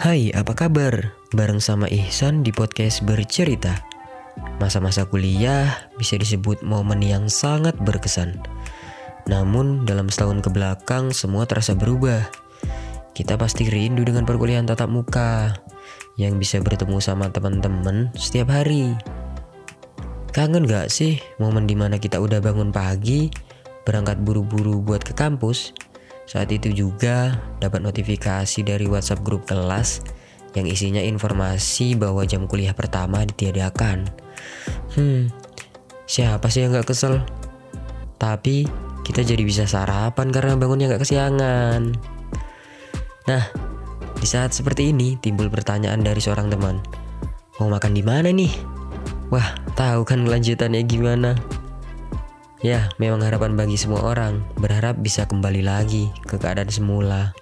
Hai, apa kabar? Bareng sama Ihsan di podcast bercerita. Masa-masa kuliah bisa disebut momen yang sangat berkesan. Namun dalam setahun ke belakang semua terasa berubah. Kita pasti rindu dengan perkuliahan tatap muka yang bisa bertemu sama teman-teman setiap hari. Kangen gak sih momen di mana kita udah bangun pagi, berangkat buru-buru buat ke kampus? Saat itu juga dapat notifikasi dari WhatsApp grup kelas yang isinya informasi bahwa jam kuliah pertama ditiadakan. Hmm, siapa sih yang gak kesel? Tapi kita jadi bisa sarapan karena bangunnya gak kesiangan. Nah, di saat seperti ini timbul pertanyaan dari seorang teman. Mau makan di mana nih? Wah, tahu kan kelanjutannya gimana? Ya, memang harapan bagi semua orang berharap bisa kembali lagi ke keadaan semula.